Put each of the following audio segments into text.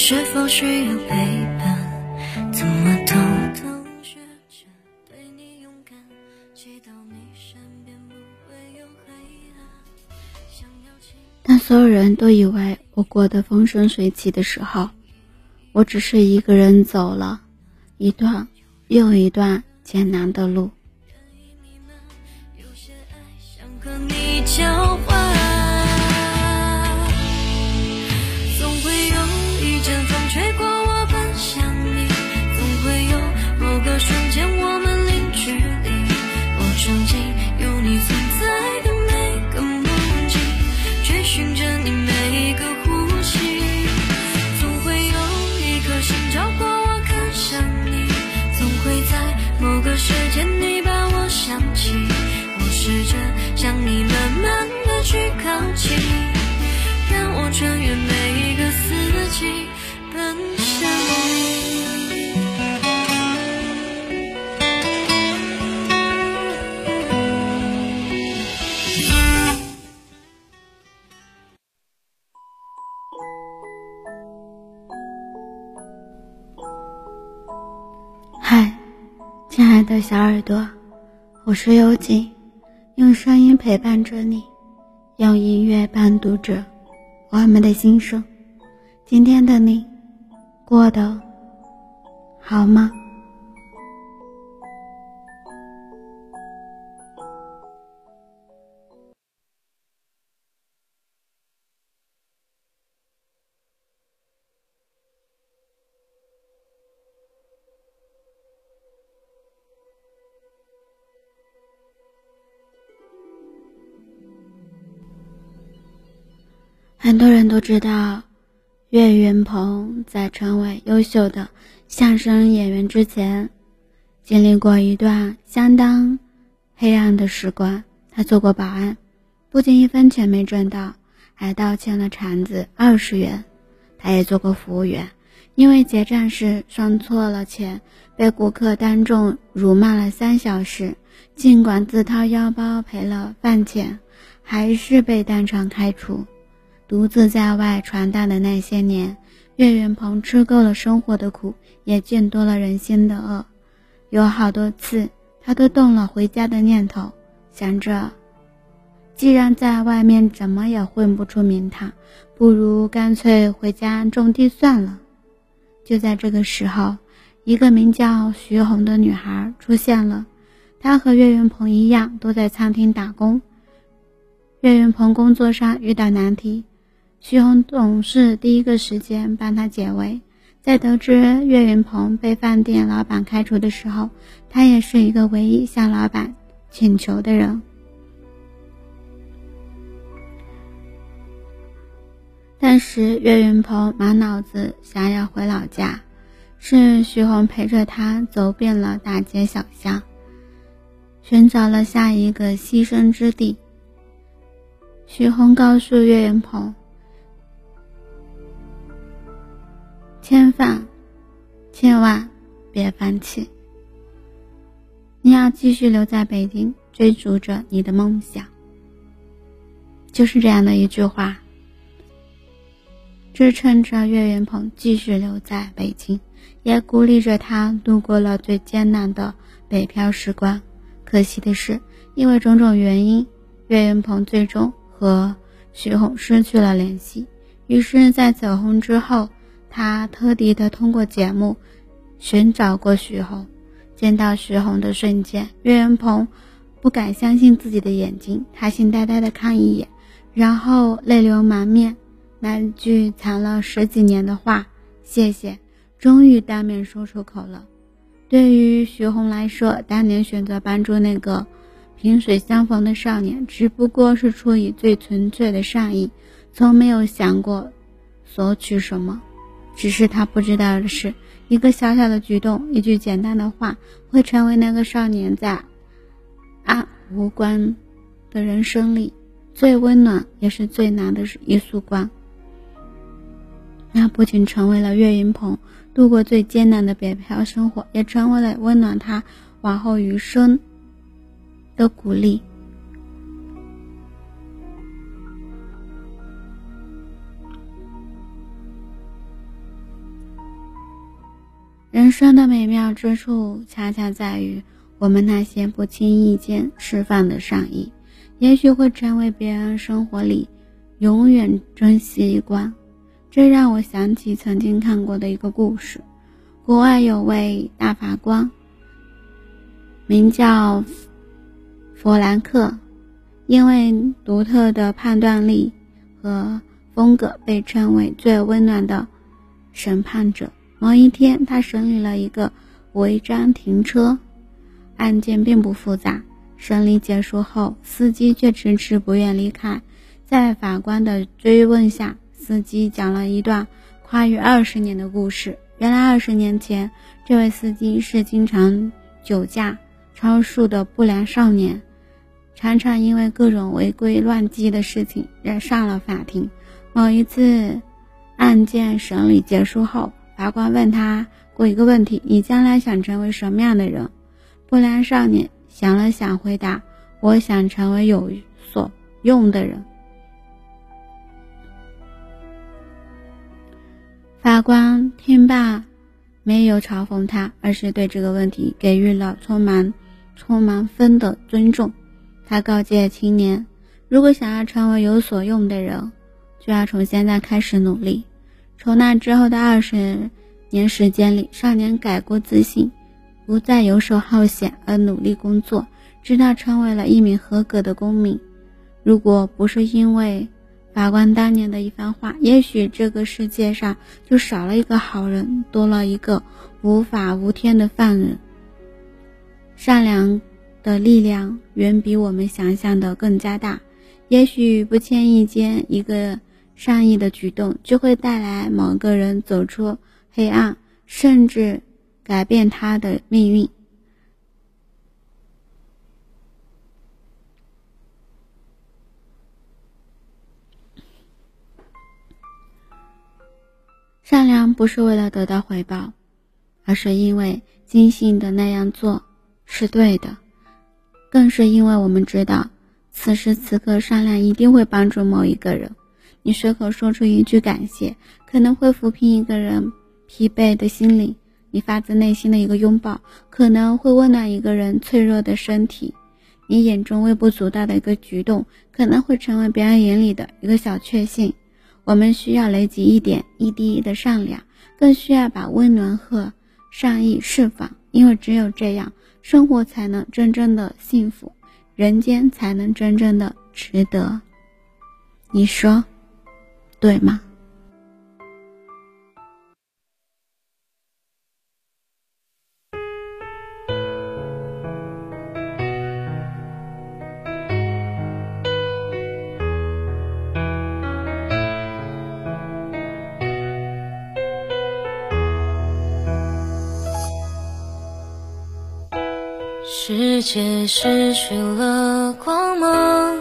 是否需要陪伴？怎么偷偷学着对你勇敢，祈祷你身边不会有黑暗。想要亲当所有人都以为我过得风生水起的时候，我只是一个人走了一段又一段艰难的路。有些爱想和你交换，亲爱的小耳朵，我是幽静，用声音陪伴着你，用音乐伴读着我们的心声。今天的你过得好吗？很多人都知道，岳云鹏在成为优秀的相声演员之前，经历过一段相当黑暗的时光。他做过保安，不仅一分钱没挣到，还倒欠了铲子二十元。他也做过服务员，因为结账时算错了钱，被顾客当众辱骂了三小时。尽管自掏腰包赔了饭钱，还是被当场开除。独自在外闯荡的那些年，岳云鹏吃够了生活的苦，也见多了人心的恶。有好多次，他都动了回家的念头，想着，既然在外面怎么也混不出名堂，不如干脆回家种地算了。就在这个时候，一个名叫徐红的女孩出现了。她和岳云鹏一样，都在餐厅打工。岳云鹏工作上遇到难题。徐红总是第一个时间帮他解围。在得知岳云鹏被饭店老板开除的时候，他也是一个唯一向老板请求的人。但是岳云鹏满脑子想要回老家，是徐红陪着他走遍了大街小巷，寻找了下一个栖身之地。徐红告诉岳云鹏。千万，千万别放弃！你要继续留在北京，追逐着你的梦想。就是这样的一句话，支撑着岳云鹏继续留在北京，也鼓励着他度过了最艰难的北漂时光。可惜的是，因为种种原因，岳云鹏最终和徐红失去了联系。于是，在走红之后。他特地的通过节目寻找过徐红，见到徐红的瞬间，岳云鹏不敢相信自己的眼睛，他心呆呆的看一眼，然后泪流满面。那句藏了十几年的话“谢谢”，终于当面说出口了。对于徐红来说，当年选择帮助那个萍水相逢的少年，只不过是出于最纯粹的善意，从没有想过索取什么。只是他不知道的是，一个小小的举动，一句简单的话，会成为那个少年在暗无光的人生里最温暖也是最难的一束光。那不仅成为了岳云鹏度过最艰难的北漂生活，也成为了温暖他往后余生的鼓励。人生的美妙之处，恰恰在于我们那些不轻易间释放的善意，也许会成为别人生活里永远珍惜一关。这让我想起曾经看过的一个故事：国外有位大法官，名叫弗兰克，因为独特的判断力和风格，被称为最温暖的审判者。某一天，他审理了一个违章停车案件，并不复杂。审理结束后，司机却迟迟不愿离开。在法官的追问下，司机讲了一段跨越二十年的故事。原来，二十年前，这位司机是经常酒驾、超速的不良少年，常常因为各种违规乱纪的事情惹上了法庭。某一次，案件审理结束后。法官问他过一个问题：“你将来想成为什么样的人？”不良少年想了想，回答：“我想成为有所用的人。”法官听罢，没有嘲讽他，而是对这个问题给予了充满、充满分的尊重。他告诫青年：“如果想要成为有所用的人，就要从现在开始努力。”从那之后的二十年时间里，少年改过自新，不再游手好闲，而努力工作，直到成为了一名合格的公民。如果不是因为法官当年的一番话，也许这个世界上就少了一个好人，多了一个无法无天的犯人。善良的力量远比我们想象的更加大，也许不经意间一个。善意的举动就会带来某个人走出黑暗，甚至改变他的命运。善良不是为了得到回报，而是因为坚信的那样做是对的，更是因为我们知道此时此刻善良一定会帮助某一个人。你随口说出一句感谢，可能会抚平一个人疲惫的心灵；你发自内心的一个拥抱，可能会温暖一个人脆弱的身体；你眼中微不足道的一个举动，可能会成为别人眼里的一个小确幸。我们需要累积一点一滴的善良，更需要把温暖和善意释放，因为只有这样，生活才能真正的幸福，人间才能真正的值得。你说？对吗？世界失去了光芒，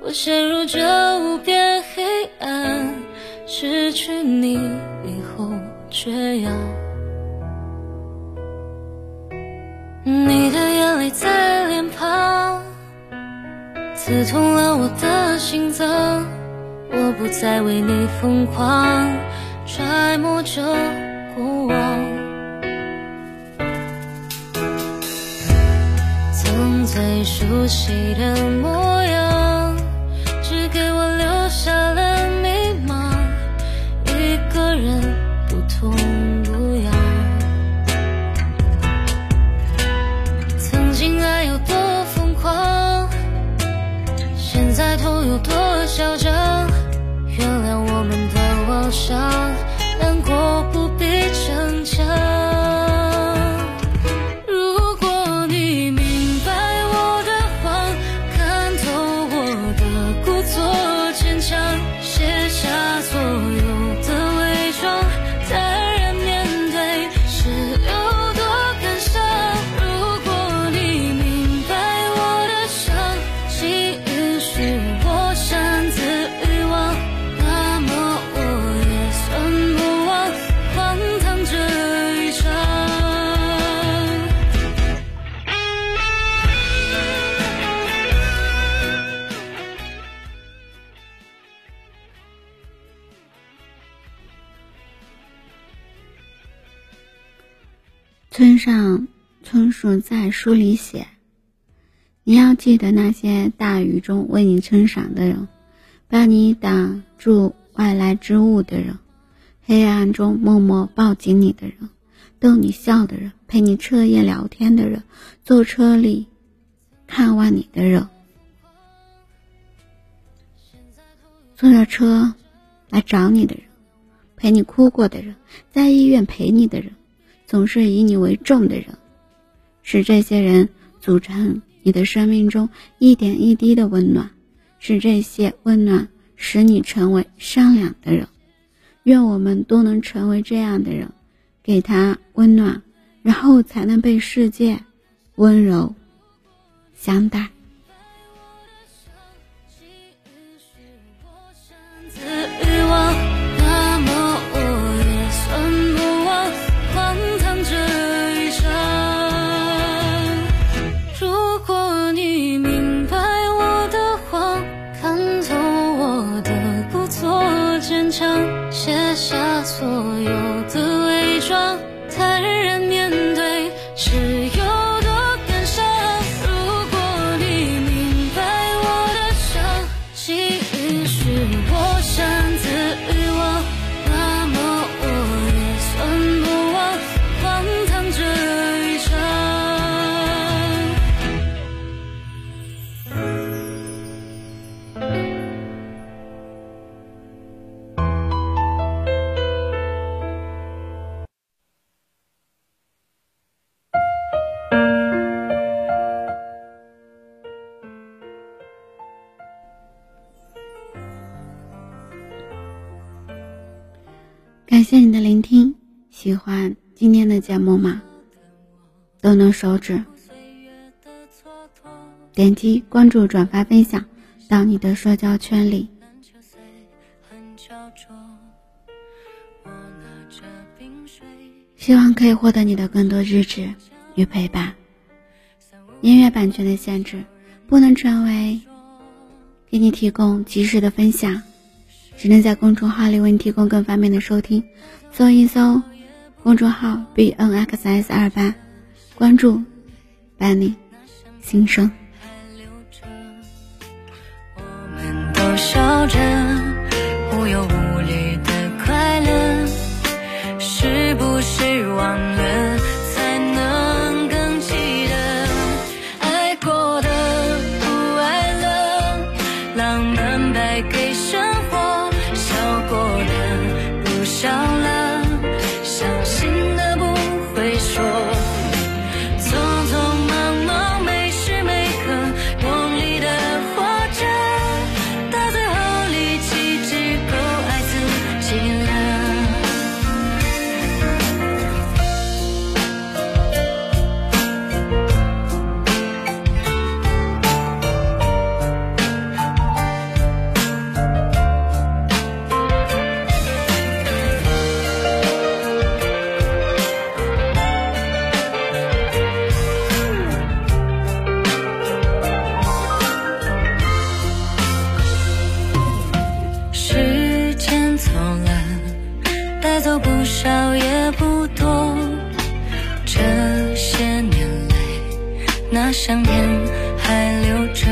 我陷入这无边。去你以后，却要。你的眼泪在脸庞，刺痛了我的心脏。我不再为你疯狂，揣摩着过往。曾最熟悉的模样，村上春树在书里写：“你要记得那些大雨中为你撑伞的人，帮你挡住外来之物的人，黑暗中默默抱紧你的人，逗你笑的人，陪你彻夜聊天的人，坐车里看望你的人，坐着车来找你的人，陪你哭过的人，在医院陪你的人。”总是以你为重的人，是这些人组成你的生命中一点一滴的温暖，是这些温暖使你成为善良的人。愿我们都能成为这样的人，给他温暖，然后才能被世界温柔相待。感谢你的聆听，喜欢今天的节目吗？动动手指，点击关注、转发、分享到你的社交圈里。希望可以获得你的更多支持与陪伴。音乐版权的限制，不能成为给你提供及时的分享。只能在公众号里为你提供更方便的收听，搜一搜公众号 b n x s 二八，关注，伴你心声。那香烟还留着，